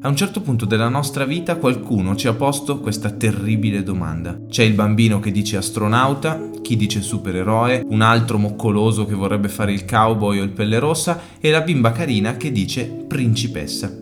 A un certo punto della nostra vita qualcuno ci ha posto questa terribile domanda. C'è il bambino che dice astronauta, chi dice supereroe, un altro moccoloso che vorrebbe fare il cowboy o il pelle rossa e la bimba carina che dice principessa.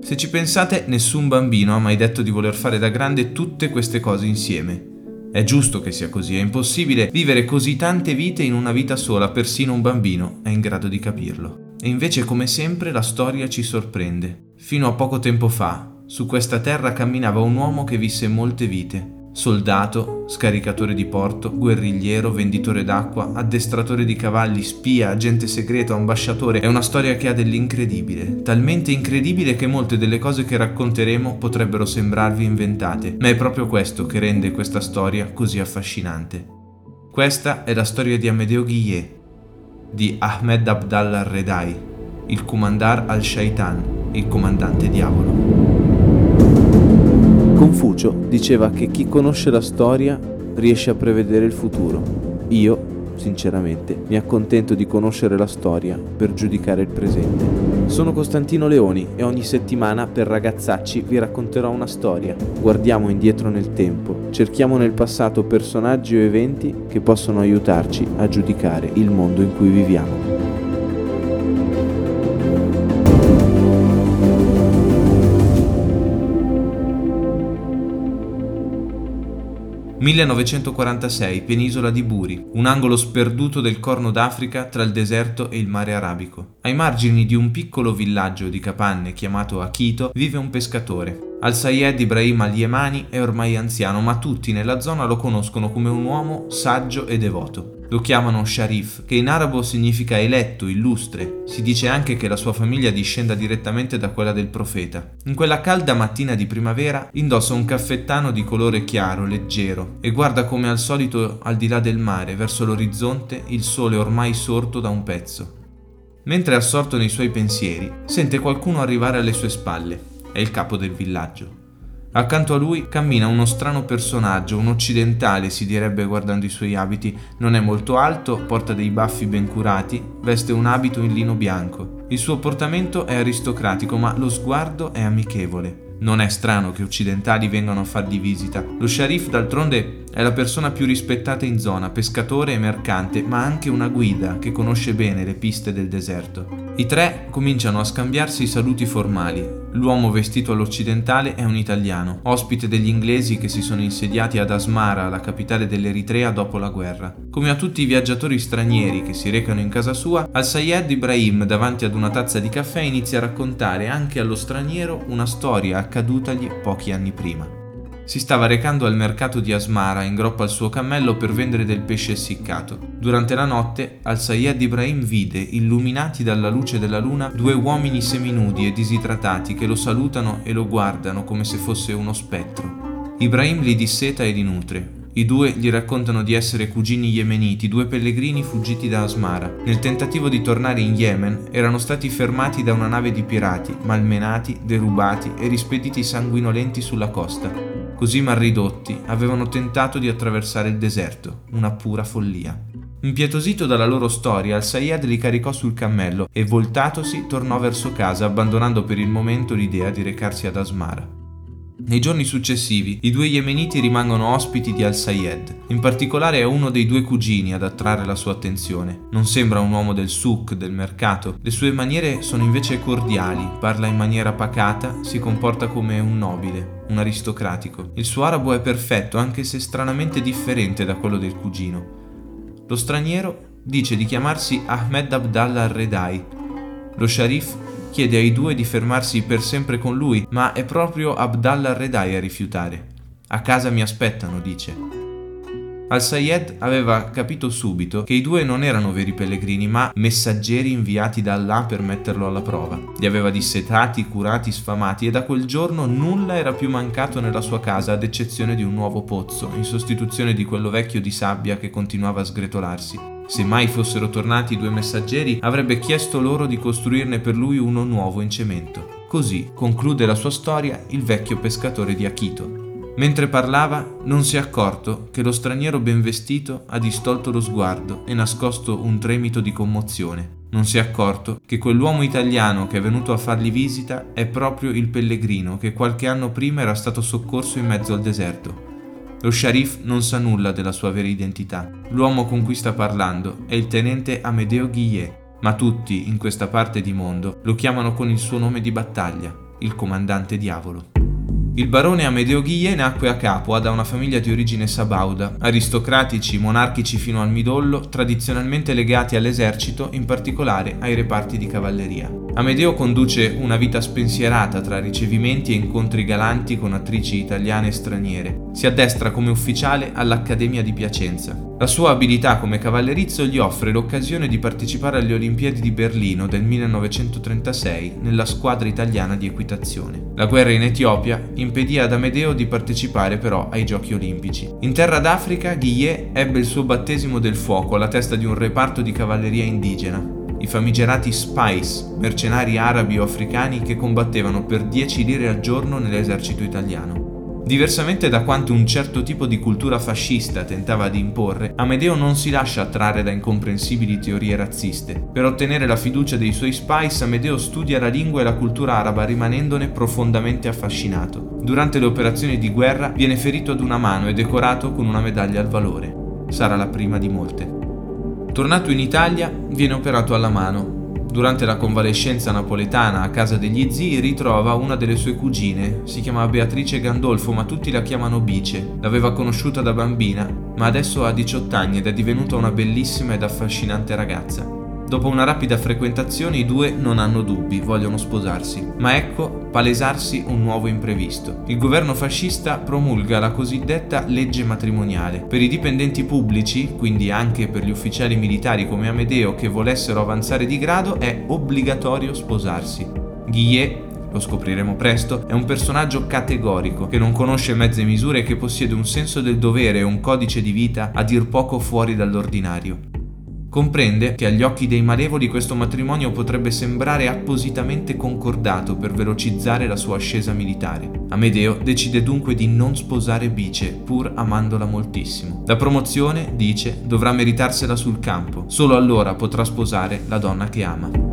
Se ci pensate, nessun bambino ha mai detto di voler fare da grande tutte queste cose insieme. È giusto che sia così, è impossibile vivere così tante vite in una vita sola, persino un bambino è in grado di capirlo. E invece, come sempre, la storia ci sorprende. Fino a poco tempo fa, su questa terra camminava un uomo che visse molte vite. Soldato, scaricatore di porto, guerrigliero, venditore d'acqua, addestratore di cavalli, spia, agente segreto, ambasciatore. È una storia che ha dell'incredibile, talmente incredibile che molte delle cose che racconteremo potrebbero sembrarvi inventate, ma è proprio questo che rende questa storia così affascinante. Questa è la storia di Amedeo Ghiyeh, di Ahmed Abdallah Redai, il Kumandar al-Shaitan, il comandante diavolo. Confucio diceva che chi conosce la storia riesce a prevedere il futuro. Io, sinceramente, mi accontento di conoscere la storia per giudicare il presente. Sono Costantino Leoni e ogni settimana per ragazzacci vi racconterò una storia. Guardiamo indietro nel tempo, cerchiamo nel passato personaggi o eventi che possono aiutarci a giudicare il mondo in cui viviamo. 1946, penisola di Buri, un angolo sperduto del Corno d'Africa tra il deserto e il mare arabico. Ai margini di un piccolo villaggio di capanne chiamato Akito vive un pescatore. Al-Sayed Ibrahim al-Yemani è ormai anziano, ma tutti nella zona lo conoscono come un uomo saggio e devoto. Lo chiamano Sharif, che in arabo significa eletto, illustre. Si dice anche che la sua famiglia discenda direttamente da quella del profeta. In quella calda mattina di primavera indossa un caffettano di colore chiaro, leggero, e guarda come al solito al di là del mare, verso l'orizzonte, il sole ormai sorto da un pezzo. Mentre è assorto nei suoi pensieri, sente qualcuno arrivare alle sue spalle è il capo del villaggio. Accanto a lui cammina uno strano personaggio, un occidentale si direbbe guardando i suoi abiti. Non è molto alto, porta dei baffi ben curati, veste un abito in lino bianco. Il suo portamento è aristocratico, ma lo sguardo è amichevole. Non è strano che occidentali vengano a fargli visita. Lo sciarif, d'altronde, è la persona più rispettata in zona, pescatore e mercante, ma anche una guida che conosce bene le piste del deserto. I tre cominciano a scambiarsi i saluti formali. L'uomo vestito all'occidentale è un italiano, ospite degli inglesi che si sono insediati ad Asmara, la capitale dell'Eritrea, dopo la guerra. Come a tutti i viaggiatori stranieri che si recano in casa sua, Al-Sayed Ibrahim, davanti ad una tazza di caffè, inizia a raccontare anche allo straniero una storia accadutagli pochi anni prima. Si stava recando al mercato di Asmara in groppa al suo cammello per vendere del pesce essiccato. Durante la notte, Al-Sayed Ibrahim vide, illuminati dalla luce della luna, due uomini seminudi e disidratati che lo salutano e lo guardano come se fosse uno spettro. Ibrahim li disseta e li nutre, i due gli raccontano di essere cugini yemeniti, due pellegrini fuggiti da Asmara. Nel tentativo di tornare in Yemen erano stati fermati da una nave di pirati, malmenati, derubati e rispediti sanguinolenti sulla costa. Così malridotti avevano tentato di attraversare il deserto, una pura follia. Impietosito dalla loro storia, Al-Sayed li caricò sul cammello e voltatosi tornò verso casa abbandonando per il momento l'idea di recarsi ad Asmara. Nei giorni successivi, i due yemeniti rimangono ospiti di Al-Sayed. In particolare è uno dei due cugini ad attrarre la sua attenzione. Non sembra un uomo del souk, del mercato. Le sue maniere sono invece cordiali, parla in maniera pacata, si comporta come un nobile, un aristocratico. Il suo arabo è perfetto, anche se stranamente differente da quello del cugino. Lo straniero dice di chiamarsi Ahmed Abdallah al-Redai. Lo sharif chiede ai due di fermarsi per sempre con lui, ma è proprio Abdallah Redai a rifiutare. A casa mi aspettano, dice. Al-Sayed aveva capito subito che i due non erano veri pellegrini, ma messaggeri inviati da Allah per metterlo alla prova. Li aveva dissetati, curati, sfamati e da quel giorno nulla era più mancato nella sua casa ad eccezione di un nuovo pozzo, in sostituzione di quello vecchio di sabbia che continuava a sgretolarsi. Se mai fossero tornati i due messaggeri, avrebbe chiesto loro di costruirne per lui uno nuovo in cemento. Così conclude la sua storia il vecchio pescatore di Akito. Mentre parlava, non si è accorto che lo straniero ben vestito ha distolto lo sguardo e nascosto un tremito di commozione. Non si è accorto che quell'uomo italiano che è venuto a fargli visita è proprio il pellegrino che qualche anno prima era stato soccorso in mezzo al deserto. Lo sciarif non sa nulla della sua vera identità. L'uomo con cui sta parlando è il tenente Amedeo Guillet, ma tutti in questa parte di mondo lo chiamano con il suo nome di battaglia, il comandante diavolo. Il barone Amedeo Ghie nacque a Capua da una famiglia di origine sabauda, aristocratici, monarchici fino al midollo, tradizionalmente legati all'esercito, in particolare ai reparti di cavalleria. Amedeo conduce una vita spensierata tra ricevimenti e incontri galanti con attrici italiane e straniere. Si addestra come ufficiale all'Accademia di Piacenza. La sua abilità come cavallerizzo gli offre l'occasione di partecipare alle Olimpiadi di Berlino del 1936 nella squadra italiana di equitazione. La guerra in Etiopia impedì ad Amedeo di partecipare però ai Giochi Olimpici. In terra d'Africa, Guillet ebbe il suo battesimo del fuoco alla testa di un reparto di cavalleria indigena, i famigerati Spice, mercenari arabi o africani che combattevano per 10 lire al giorno nell'esercito italiano. Diversamente da quanto un certo tipo di cultura fascista tentava di imporre, Amedeo non si lascia attrarre da incomprensibili teorie razziste. Per ottenere la fiducia dei suoi spies, Amedeo studia la lingua e la cultura araba rimanendone profondamente affascinato. Durante le operazioni di guerra viene ferito ad una mano e decorato con una medaglia al valore. Sarà la prima di molte. Tornato in Italia, viene operato alla mano Durante la convalescenza napoletana a casa degli zii ritrova una delle sue cugine, si chiama Beatrice Gandolfo ma tutti la chiamano Bice. L'aveva conosciuta da bambina, ma adesso ha 18 anni ed è divenuta una bellissima ed affascinante ragazza. Dopo una rapida frequentazione i due non hanno dubbi, vogliono sposarsi. Ma ecco palesarsi un nuovo imprevisto. Il governo fascista promulga la cosiddetta legge matrimoniale. Per i dipendenti pubblici, quindi anche per gli ufficiali militari come Amedeo che volessero avanzare di grado, è obbligatorio sposarsi. Guillet lo scopriremo presto, è un personaggio categorico che non conosce mezze misure e che possiede un senso del dovere e un codice di vita a dir poco fuori dall'ordinario. Comprende che agli occhi dei malevoli questo matrimonio potrebbe sembrare appositamente concordato per velocizzare la sua ascesa militare. Amedeo decide dunque di non sposare Bice, pur amandola moltissimo. La promozione, dice, dovrà meritarsela sul campo, solo allora potrà sposare la donna che ama.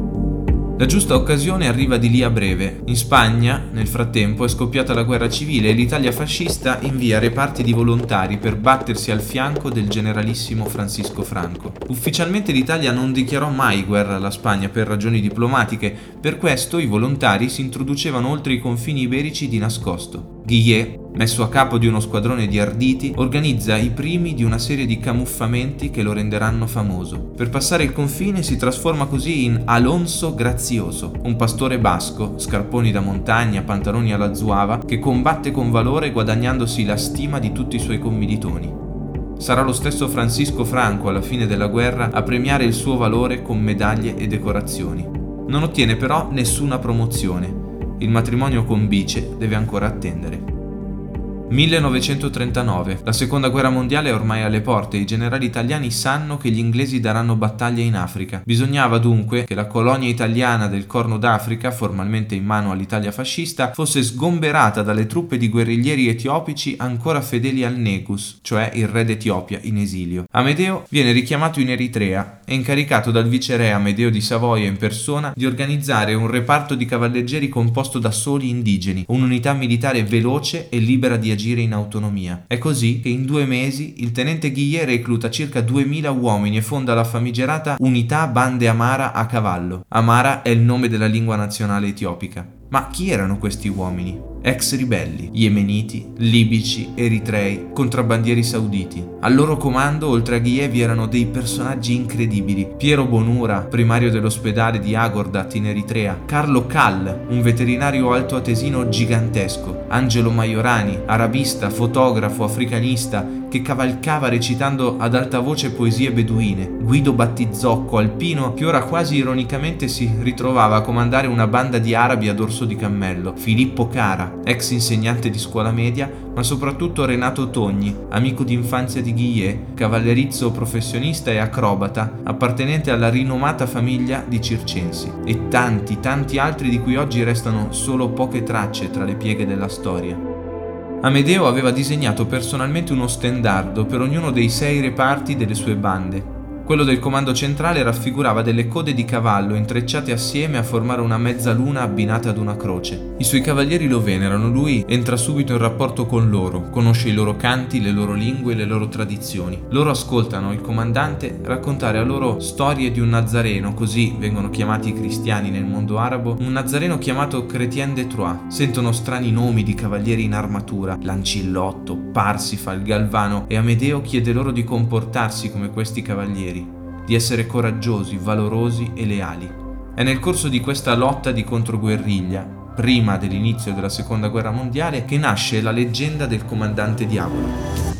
La giusta occasione arriva di lì a breve. In Spagna, nel frattempo, è scoppiata la guerra civile e l'Italia fascista invia reparti di volontari per battersi al fianco del generalissimo Francisco Franco. Ufficialmente l'Italia non dichiarò mai guerra alla Spagna per ragioni diplomatiche, per questo i volontari si introducevano oltre i confini iberici di nascosto. Guillet, messo a capo di uno squadrone di arditi, organizza i primi di una serie di camuffamenti che lo renderanno famoso. Per passare il confine si trasforma così in Alonso Grazioso, un pastore basco, scarponi da montagna, pantaloni alla zuava, che combatte con valore guadagnandosi la stima di tutti i suoi commilitoni. Sarà lo stesso Francisco Franco alla fine della guerra a premiare il suo valore con medaglie e decorazioni. Non ottiene però nessuna promozione il matrimonio con Bice deve ancora attendere. 1939. La seconda guerra mondiale è ormai alle porte e i generali italiani sanno che gli inglesi daranno battaglia in Africa. Bisognava dunque che la colonia italiana del Corno d'Africa, formalmente in mano all'Italia fascista, fosse sgomberata dalle truppe di guerriglieri etiopici ancora fedeli al Negus, cioè il re d'Etiopia in esilio. Amedeo viene richiamato in Eritrea e incaricato dal viceré Amedeo di Savoia in persona di organizzare un reparto di cavalleggeri composto da soli indigeni, un'unità militare veloce e libera di agire in autonomia. È così che in due mesi il tenente Guillet recluta circa 2000 uomini e fonda la famigerata Unità Bande Amara a cavallo. Amara è il nome della lingua nazionale etiopica. Ma chi erano questi uomini? Ex ribelli, yemeniti, libici, eritrei, contrabbandieri sauditi. Al loro comando, oltre a Ghie, vi erano dei personaggi incredibili. Piero Bonura, primario dell'ospedale di Agordat in Eritrea, Carlo Kall, un veterinario altoatesino gigantesco, Angelo Maiorani, arabista, fotografo, africanista, che cavalcava recitando ad alta voce poesie beduine, Guido Battizzocco, alpino, che ora quasi ironicamente si ritrovava a comandare una banda di arabi a dorso di cammello, Filippo Cara, ex insegnante di scuola media, ma soprattutto Renato Togni, amico d'infanzia di Guillet, cavallerizzo professionista e acrobata, appartenente alla rinomata famiglia di Circensi, e tanti, tanti altri di cui oggi restano solo poche tracce tra le pieghe della storia. Amedeo aveva disegnato personalmente uno stendardo per ognuno dei sei reparti delle sue bande, quello del comando centrale raffigurava delle code di cavallo intrecciate assieme a formare una mezzaluna abbinata ad una croce. I suoi cavalieri lo venerano, lui entra subito in rapporto con loro, conosce i loro canti, le loro lingue le loro tradizioni. Loro ascoltano il comandante raccontare a loro storie di un nazareno, così vengono chiamati i cristiani nel mondo arabo, un nazareno chiamato Chrétien de Troyes. Sentono strani nomi di cavalieri in armatura, Lancillotto, Parsifal, Galvano e Amedeo chiede loro di comportarsi come questi cavalieri di essere coraggiosi, valorosi e leali. È nel corso di questa lotta di controguerriglia, prima dell'inizio della seconda guerra mondiale, che nasce la leggenda del comandante Diavolo.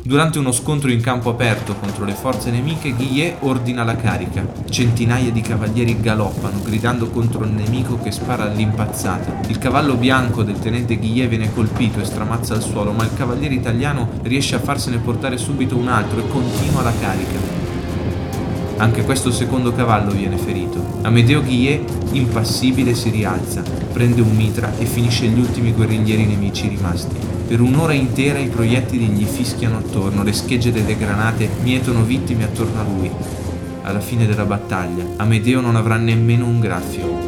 Durante uno scontro in campo aperto contro le forze nemiche, Guillet ordina la carica. Centinaia di cavalieri galoppano, gridando contro il nemico che spara all'impazzata. Il cavallo bianco del tenente Guillet viene colpito e stramazza al suolo, ma il cavaliere italiano riesce a farsene portare subito un altro e continua la carica. Anche questo secondo cavallo viene ferito. Amedeo Guillet, impassibile, si rialza, prende un mitra e finisce gli ultimi guerriglieri nemici rimasti. Per un'ora intera i proiettili gli fischiano attorno, le schegge delle granate mietono vittime attorno a lui. Alla fine della battaglia, Amedeo non avrà nemmeno un graffio.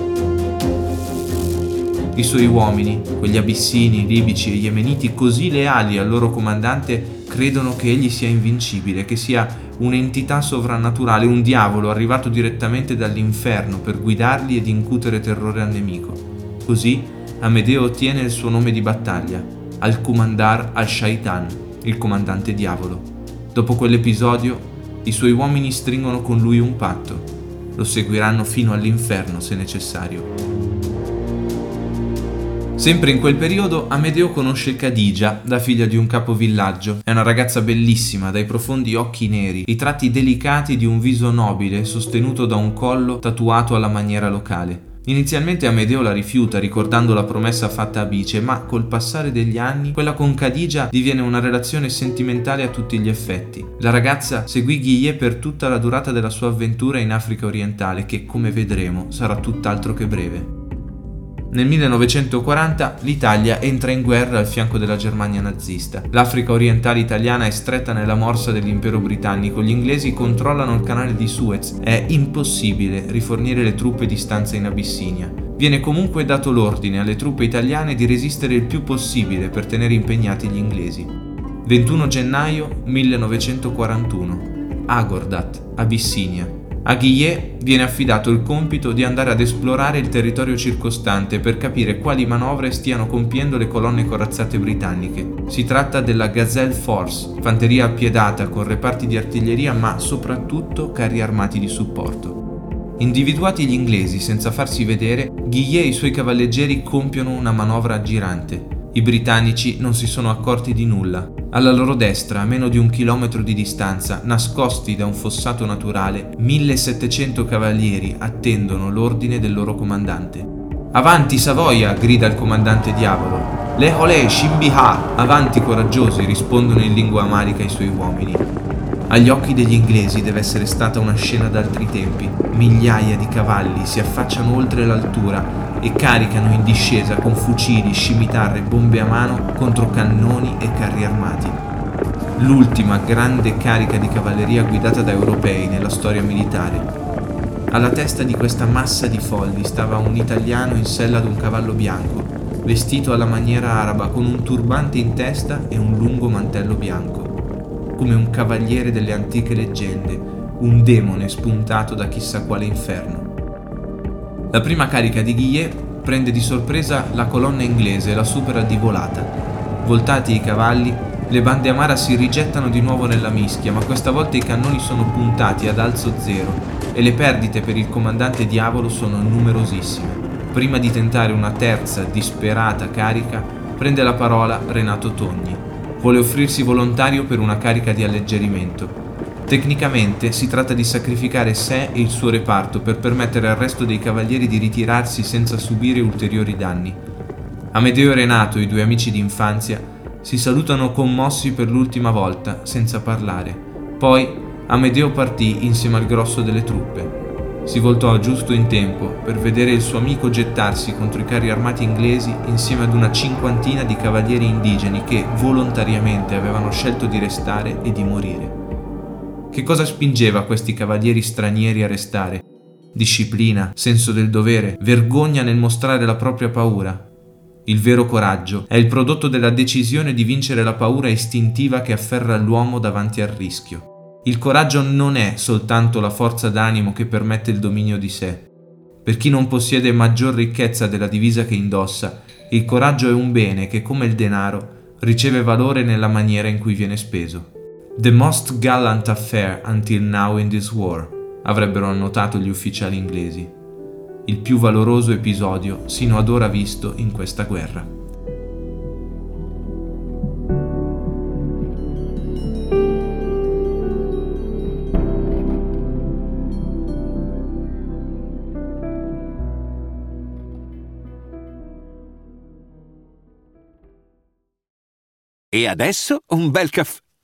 I suoi uomini, quegli abissini, libici e yemeniti così leali al loro comandante, credono che egli sia invincibile, che sia un'entità sovrannaturale, un diavolo arrivato direttamente dall'inferno per guidarli ed incutere terrore al nemico. Così Amedeo ottiene il suo nome di battaglia, Al-Kumandar al-Shaitan, il comandante diavolo. Dopo quell'episodio, i suoi uomini stringono con lui un patto. Lo seguiranno fino all'inferno se necessario. Sempre in quel periodo Amedeo conosce Khadija, la figlia di un capovillaggio. È una ragazza bellissima, dai profondi occhi neri, i tratti delicati di un viso nobile sostenuto da un collo tatuato alla maniera locale. Inizialmente Amedeo la rifiuta ricordando la promessa fatta a Bice, ma col passare degli anni quella con Khadija diviene una relazione sentimentale a tutti gli effetti. La ragazza seguì Ghie per tutta la durata della sua avventura in Africa orientale che, come vedremo, sarà tutt'altro che breve. Nel 1940 l'Italia entra in guerra al fianco della Germania nazista. L'Africa orientale italiana è stretta nella morsa dell'impero britannico. Gli inglesi controllano il canale di Suez. È impossibile rifornire le truppe di stanza in Abissinia. Viene comunque dato l'ordine alle truppe italiane di resistere il più possibile per tenere impegnati gli inglesi. 21 gennaio 1941. Agordat, Abissinia. A Guillet viene affidato il compito di andare ad esplorare il territorio circostante per capire quali manovre stiano compiendo le colonne corazzate britanniche. Si tratta della Gazelle Force, fanteria appiedata con reparti di artiglieria ma soprattutto carri armati di supporto. Individuati gli inglesi senza farsi vedere, Guillet e i suoi cavalleggeri compiono una manovra girante. I britannici non si sono accorti di nulla. Alla loro destra, a meno di un chilometro di distanza, nascosti da un fossato naturale, 1700 cavalieri attendono l'ordine del loro comandante. Avanti Savoia! grida il comandante diavolo. Le olè, Shimbiha! Avanti coraggiosi! rispondono in lingua amarica i suoi uomini. Agli occhi degli inglesi deve essere stata una scena d'altri tempi. Migliaia di cavalli si affacciano oltre l'altura e caricano in discesa con fucili, scimitarre, bombe a mano contro cannoni e carri armati. L'ultima grande carica di cavalleria guidata da europei nella storia militare. Alla testa di questa massa di folli stava un italiano in sella ad un cavallo bianco, vestito alla maniera araba con un turbante in testa e un lungo mantello bianco, come un cavaliere delle antiche leggende, un demone spuntato da chissà quale inferno. La prima carica di Guillet prende di sorpresa la colonna inglese e la supera di volata. Voltati i cavalli, le bande amara si rigettano di nuovo nella mischia, ma questa volta i cannoni sono puntati ad alzo zero e le perdite per il comandante Diavolo sono numerosissime. Prima di tentare una terza disperata carica, prende la parola Renato Togni. vuole offrirsi volontario per una carica di alleggerimento. Tecnicamente si tratta di sacrificare sé e il suo reparto per permettere al resto dei cavalieri di ritirarsi senza subire ulteriori danni. Amedeo e Renato, i due amici d'infanzia, si salutano commossi per l'ultima volta, senza parlare. Poi Amedeo partì insieme al grosso delle truppe. Si voltò giusto in tempo per vedere il suo amico gettarsi contro i carri armati inglesi insieme ad una cinquantina di cavalieri indigeni che volontariamente avevano scelto di restare e di morire. Che cosa spingeva questi cavalieri stranieri a restare? Disciplina, senso del dovere, vergogna nel mostrare la propria paura. Il vero coraggio è il prodotto della decisione di vincere la paura istintiva che afferra l'uomo davanti al rischio. Il coraggio non è soltanto la forza d'animo che permette il dominio di sé. Per chi non possiede maggior ricchezza della divisa che indossa, il coraggio è un bene che, come il denaro, riceve valore nella maniera in cui viene speso. The most gallant affair until now in this war, avrebbero annotato gli ufficiali inglesi. Il più valoroso episodio sino ad ora visto in questa guerra. E adesso un bel caffè